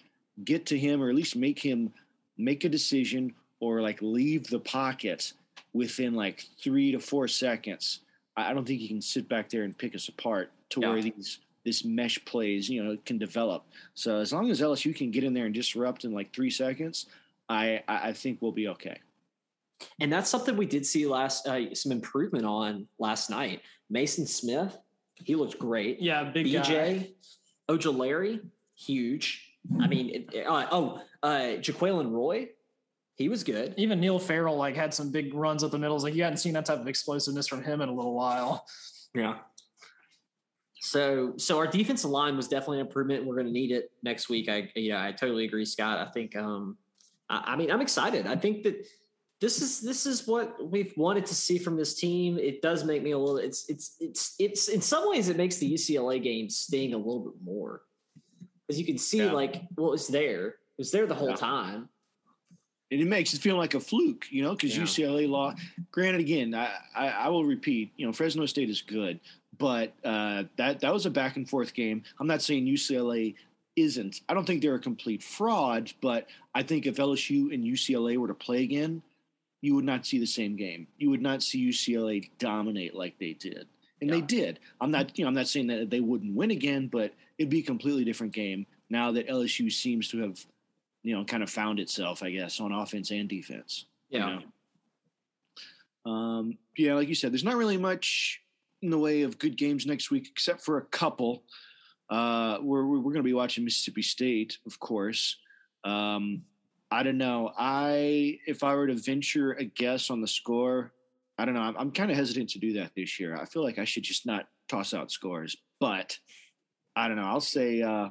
get to him or at least make him make a decision or like leave the pocket within like three to four seconds, I I don't think he can sit back there and pick us apart to where these this mesh plays, you know, can develop. So as long as LSU can get in there and disrupt in like three seconds, I I I think we'll be okay. And that's something we did see last uh, some improvement on last night. Maason Smith, he looked great. Yeah, big guy. BJ, Ojulari, huge. I mean, it- uh, oh, uh, Jaquelin Roy, he was good. Even Neil Farrell like had some big runs up the middle. It's Like you hadn't seen that type of explosiveness from him in a little while. Yeah. So, so our defensive line was definitely an improvement. We're going to need it next week. I, yeah, I totally agree, Scott. I think, um, I, I mean, I'm excited. I think that this is this is what we've wanted to see from this team. It does make me a little. It's it's it's it's in some ways it makes the UCLA game sting a little bit more because you can see Yeah. like well, it's there. It was there the whole Yeah. time. And it makes it feel like a fluke, you know, because Yeah. UCLA law. Granted, again, I, I, I will repeat, you know, Fresno State is good, but uh, that that was a back and forth game. I'm not saying UCLA isn't. I don't think they're a complete fraud, but I think if LSU and UCLA were to play again, you would not see the same game. You would not see UCLA dominate like they did, and they did. I'm not, you know, I'm not saying that they wouldn't win again, but it'd be a completely different game now that LSU seems to have, you know, kind of found itself, I guess, on offense and defense. you Yeah. know? Um, yeah, like you said, there's not really much in the way of good games next week, except for a couple. Uh, we're we're going to be watching Mississippi State, of course. Um, I don't know. I if I were to venture a guess on the score, I don't know. I'm, I'm kind of hesitant to do that this year. I feel like I should just not toss out scores, but I don't know. I'll say uh,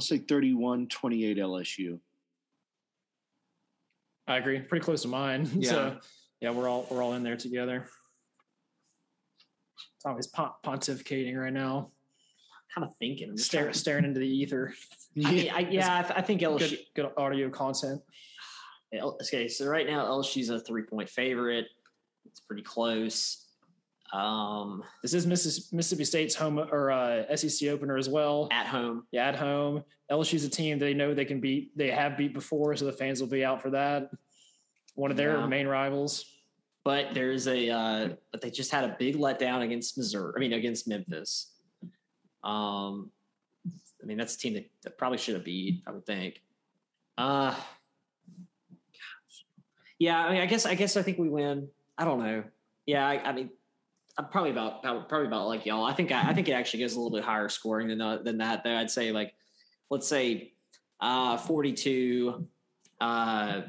I'll say 31-28 LSU. I agree. Pretty close to mine. *laughs* Yeah. So yeah, we're all we're all in there together. Tommy's pon- pontificating right now, kind of thinking. I'm Stare, trying to- staring into the ether. I mean, I, *laughs* yeah, I, th- I think LSU. Good, good audio content. L- Okay, so right now LSU's a three point favorite. It's pretty close. Um, This is Missis- Mississippi State's home or uh, SEC opener as well. at home, Yeah, at home. LSU's a team they know they can beat. They have beat before, so the fans will be out for that. One of their Yeah. main rivals. but there's a uh, but they just had a big letdown against Missouri. I mean, against Memphis. Um, I mean that's a team that, that probably should have beat. I would think. Uh, yeah, I mean, I guess I guess I think we win. I don't know. Yeah, I, I mean, I'm probably about probably about like y'all. I think I, I think it actually goes a little bit higher scoring than uh, than that. Though I'd say like, let's say, uh, 42, uh,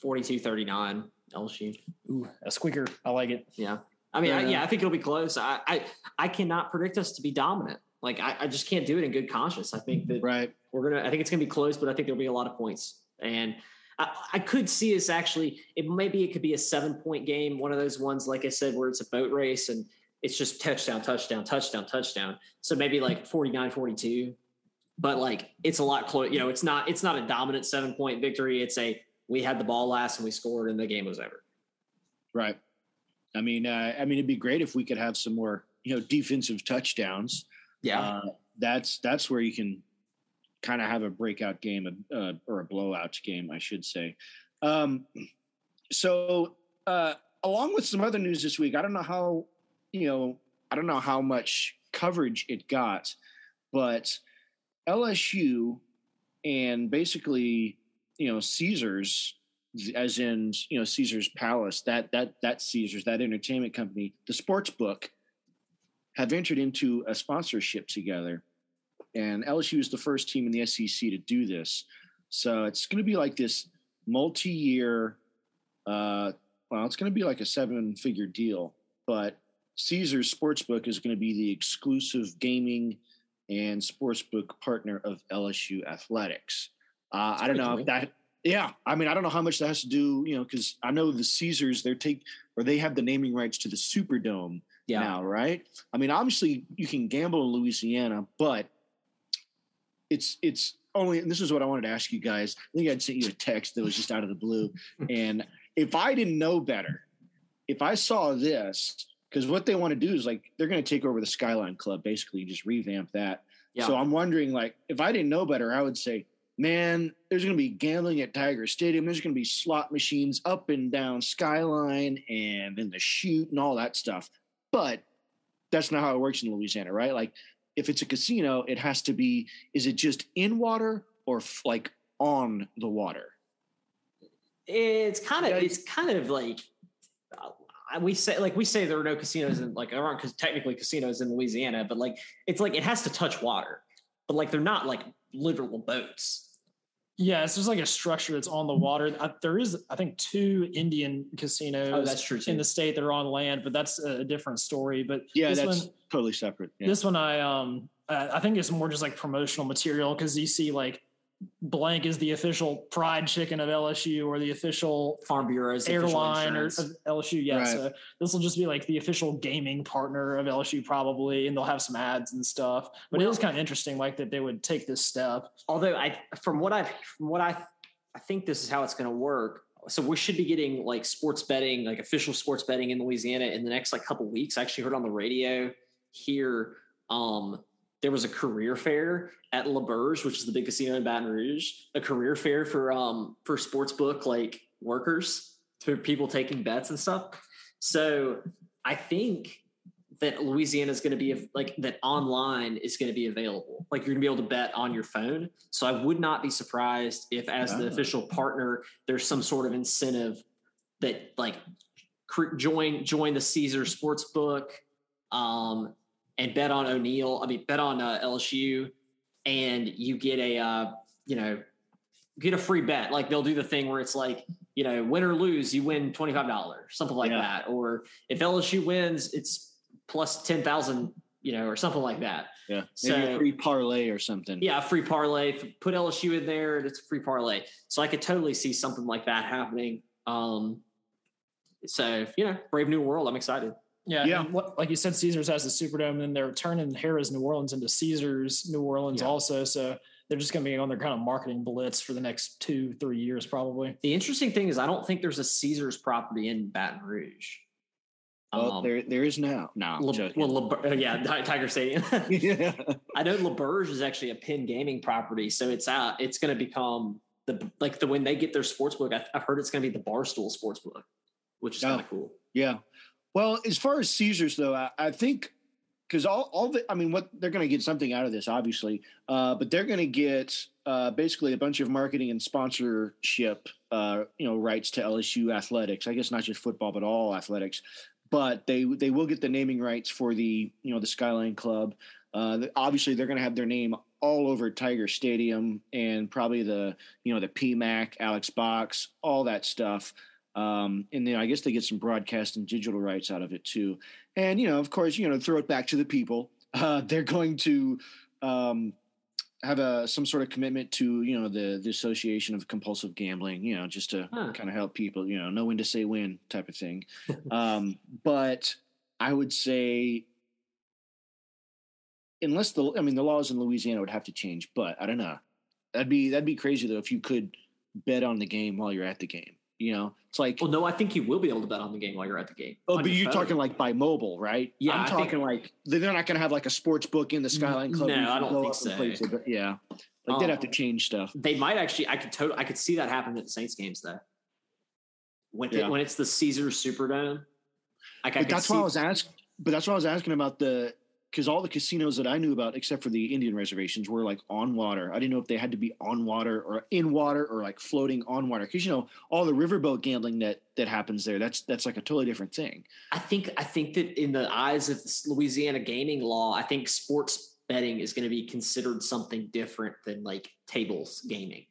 42, 39 LSU. Ooh, a squeaker. I like it. Yeah. I mean, I, Yeah. yeah, I think it'll be close. I, I, I cannot predict us to be dominant. Like, I, I just can't do it in good conscience. I think that Right. we're gonna. I think it's gonna be close, but I think there'll be a lot of points. And I, I could see us actually. It maybe it could be a seven point game, one of those ones, like I said, where it's a boat race and it's just touchdown, touchdown, touchdown, touchdown. So maybe like 49, 42. But like it's a lot close. You know, it's not. It's not a dominant seven point victory. It's a we had the ball last and we scored and the game was over. Right. I mean, uh, I mean, it'd be great if we could have some more, you know, defensive touchdowns. Uh, that's that's where you can kind of have a breakout game uh, or a blowout game, I should say. Um, so, uh, along with some other news this week, I don't know how, you know, I don't know how much coverage it got, but LSU and basically, you know, Caesars, as in you know Caesars Palace, that that that Caesars, that entertainment company, the sports book, have entered into a sponsorship together, and LSU is the first team in the SEC to do this. So it's going to be like this multi-year. Uh, well, it's going to be like a seven-figure deal, but Caesars Sportsbook is going to be the exclusive gaming and sportsbook partner of LSU athletics. Uh, I don't know cool. if that. Yeah, I mean, I don't know how much that has to do, you know, because I know the Caesars they're take or they have the naming rights to the Superdome Yeah. now, right? I mean, obviously you can gamble in Louisiana, but it's it's only. And this is what I wanted to ask you guys. I think I'd sent you a text that was just out of the blue, *laughs* and if I didn't know better, if I saw this, because what they want to do is like they're going to take over the Skyline Club, basically, just revamp that. Yeah. So I'm wondering, like, if I didn't know better, I would say, man, there's going to be gambling at Tiger Stadium. There's going to be slot machines up and down Skyline and in the shoot and all that stuff. But that's not how it works in Louisiana, right? Like, if it's a casino, it has to be. Is it just in water or f- like on the water? It's kind of Yeah. it's kind of like uh, we say like we say there are no casinos in like there aren't technically casinos in Louisiana, but like it's like it has to touch water, but like they're not like literal boats. Yeah, it's just like a structure that's on the water. Uh, there is, I think, two Indian casinos Oh, that's true too. in the state that are on land, but that's a different story. But Yeah, this that's one, totally separate. Yeah. this one, I um, I I think it's more just like promotional material because you see like blank is the official fried chicken of LSU or the official Farm bureaus, official airline or of LSU. Yeah, Right. so this will just be like the official gaming partner of LSU probably, and they'll have some ads and stuff. But it was kind of interesting, like that they would take this step. although I from what I've from what I I think this is how it's going to work. So we should be getting like sports betting, like official sports betting in Louisiana in the next like couple weeks. I actually heard on the radio here um, there was a career fair at L'Auberge, which is the big casino in Baton Rouge, a career fair for um for sports book like workers, for people taking bets and stuff. So I think that Louisiana is going to be like that online is going to be available. Like you're going to be able to bet on your phone. So I would not be surprised if, as the official partner, there's some sort of incentive that like join join the Caesar Sportsbook, um, and bet on O'Neill. I mean, bet on uh, LSU, and you get a uh, you know get a free bet. Like they'll do the thing where it's like you know win or lose, you win twenty five dollars, something like yeah. that. Or if LSU wins, it's plus ten thousand, you know, or something like that. Yeah, maybe so, a free parlay or something. Yeah, a free parlay. Put LSU in there, and it's a free parlay. So I could totally see something like that happening. Um, so you know, Brave New World. I'm excited. Yeah, yeah. What, like you said, Caesars has the Superdome, and then they're turning Harrah's New Orleans into Caesars New Orleans yeah. also. So they're just going to be on their kind of marketing blitz for the next two, three years, probably. The interesting thing is, I don't think there's a Caesars property in Baton Rouge. Well, um, there there is now. No, Le, well, Le, uh, yeah, Tiger Stadium. yeah. *laughs* *laughs* I know L'Auberge is actually a Penn Gaming property, so it's out. It's going to become the like the when they get their sports book. I, have heard it's going to be the Barstool sports book, which is oh, kind of cool. Yeah, well, as far as Caesars, though, I, I think because all, all the, I mean, what they're going to get something out of this, obviously, uh, but they're going to get uh, basically a bunch of marketing and sponsorship, uh, you know, rights to LSU athletics. I guess not just football, but all athletics. But they they will get the naming rights for the you know the Skyline Club. Uh, obviously, they're going to have their name all over Tiger Stadium and probably the you know the PMAC, Alex Box, all that stuff. Um, and then I guess they get some broadcast and digital rights out of it too. And you know, of course, you know, throw it back to the people. *laughs* Uh, they're going to um, have a some sort of commitment to you know the the association of compulsive gambling. You know, just to huh. kind of help people. You know, know when to say when type of thing. *laughs* um, but I would say. Unless the, I mean, the laws in Louisiana would have to change, but I don't know. That'd be that'd be crazy though if you could bet on the game while you're at the game. You know, it's like. Well, no, I think you will be able to bet on the game while you're at the game. Oh, but you're phone. talking like by mobile, right? Yeah, I'm I talking think, like they're not going to have like a sports book in the Skyline Club. No, I don't think so. It, but yeah, like um, they'd have to um, change stuff. They might actually. I could totally. I could see that happen at the Saints games though. When yeah. it, when it's the Caesar Superdome, like but that's see, why I was asking. But that's what I was asking about the because all the casinos that I knew about, except for the Indian reservations, were like on water. I didn't know if they had to be on water or in water or like floating on water. Because you know all the riverboat gambling that that happens there. That's that's like a totally different thing. I think I think that in the eyes of Louisiana gaming law, I think sports betting is going to be considered something different than like tables gaming.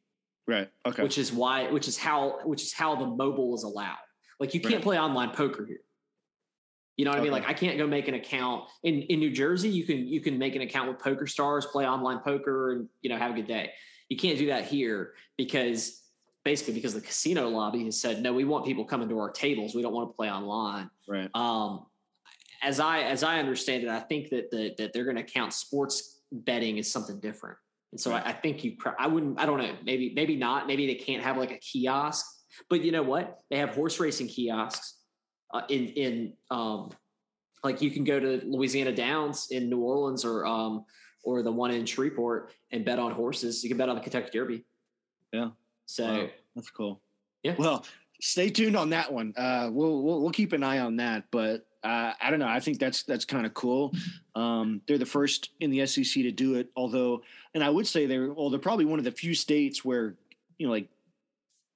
Right. Okay. Which is why, which is how, which is how the mobile is allowed. Like you can't right. play online poker here. You know what okay. I mean? Like I can't go make an account in in New Jersey. You can you can make an account with Poker Stars, play online poker, and you know have a good day. You can't do that here because basically because the casino lobby has said no. We want people coming to our tables. We don't want to play online. Right. Um, as I as I understand it, I think that the, that they're going to count sports betting as something different. And so right. I, I, think you. I wouldn't. I don't know. Maybe maybe not. Maybe they can't have like a kiosk. But you know what? They have horse racing kiosks uh, in in um, like you can go to Louisiana Downs in New Orleans or um, or the one in Shreveport and bet on horses. You can bet on the Kentucky Derby. Yeah. So wow. that's cool. Yeah. Well, stay tuned on that one. Uh, we'll, we'll we'll keep an eye on that. But uh, I don't know. I think that's that's kind of cool. Um, they're the first in the SEC to do it. Although, and I would say they're well, they're probably one of the few states where you know like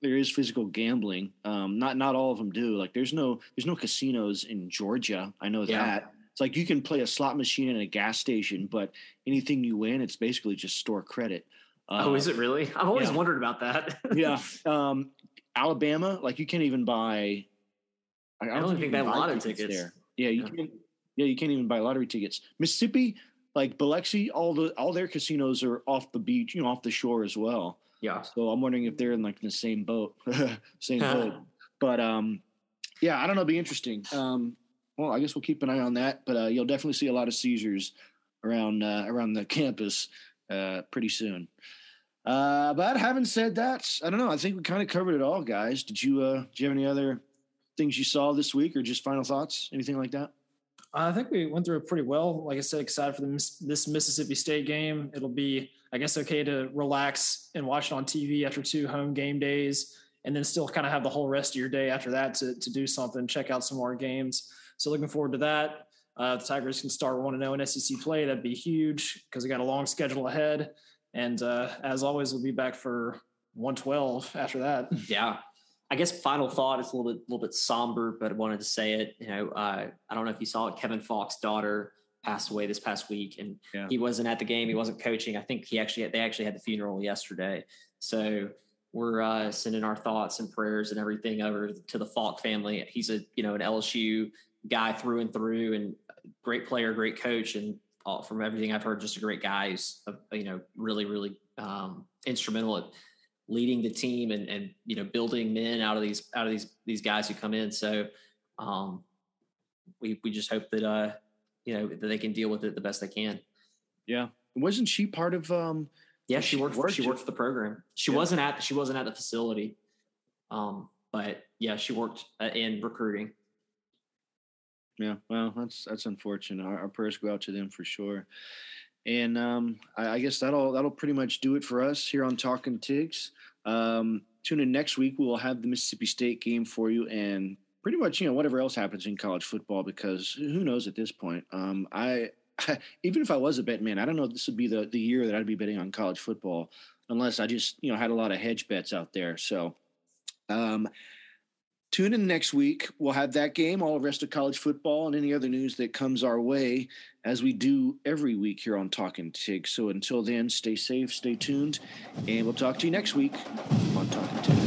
there is physical gambling. Um, not not all of them do. Like there's no there's no casinos in Georgia. I know yeah. that. It's like you can play a slot machine in a gas station, but anything you win, it's basically just store credit. Uh, oh, is it really? I've always yeah. wondered about that. *laughs* yeah, um, Alabama, like you can't even buy. I, don't, I don't think they have lottery tickets there. Yeah, you yeah. can. Yeah, you can't even buy lottery tickets. Mississippi, like Biloxi, all the all their casinos are off the beach, you know, off the shore as well. Yeah. So I'm wondering if they're in like the same boat, *laughs* same *laughs* boat. But um, yeah, I don't know. It'll be interesting. Um, well, I guess we'll keep an eye on that. But uh, you'll definitely see a lot of Caesars around uh, around the campus uh, pretty soon. Uh, but having said that, I don't know. I think we kind of covered it all, guys. Did you uh, did you have any other things you saw this week, or just final thoughts, anything like that? I think we went through it pretty well. Like I said, excited for the, this Mississippi State game. It'll be, I guess, okay to relax and watch it on TV after two home game days, and then still kind of have the whole rest of your day after that to to do something, check out some more games. So looking forward to that. Uh, the Tigers can start one to zero in SEC play. That'd be huge because we got a long schedule ahead. And uh, as always, we'll be back for 112 after that. Yeah. I guess final thought is a little bit, a little bit somber, but I wanted to say it. You know, uh, I don't know if you saw it. Kevin Faulk's daughter passed away this past week, and yeah. he wasn't at the game. He wasn't coaching. I think he actually they actually had the funeral yesterday. So we're uh, sending our thoughts and prayers and everything over to the Faulk family. He's a you know an LSU guy through and through, and great player, great coach, and uh, from everything I've heard, just a great guy who's uh, you know really really um, instrumental at leading the team and and you know building men out of these out of these these guys who come in. So um, we we just hope that uh you know that they can deal with it the best they can. Yeah, wasn't she part of? um Yeah, she, she worked. worked she worked for the program. She yeah. wasn't at she wasn't at the facility, um, but yeah, she worked uh, in recruiting. Yeah, well, that's that's unfortunate. Our, our, prayers go out to them for sure. And um, I, I, guess that'll that'll pretty much do it for us here on Talking Tigs. Um, tune in next week. We will have the Mississippi State game for you, and pretty much you know whatever else happens in college football because who knows at this point. Um, I, I *laughs* even if I was a bet man, I don't know if this would be the the year that I'd be betting on college football unless I just you know had a lot of hedge bets out there. So. Um, Tune in next week. We'll have that game, all the rest of college football, and any other news that comes our way, as we do every week here on Talking Tig. So until then, stay safe, stay tuned, and we'll talk to you next week on Talking Tig.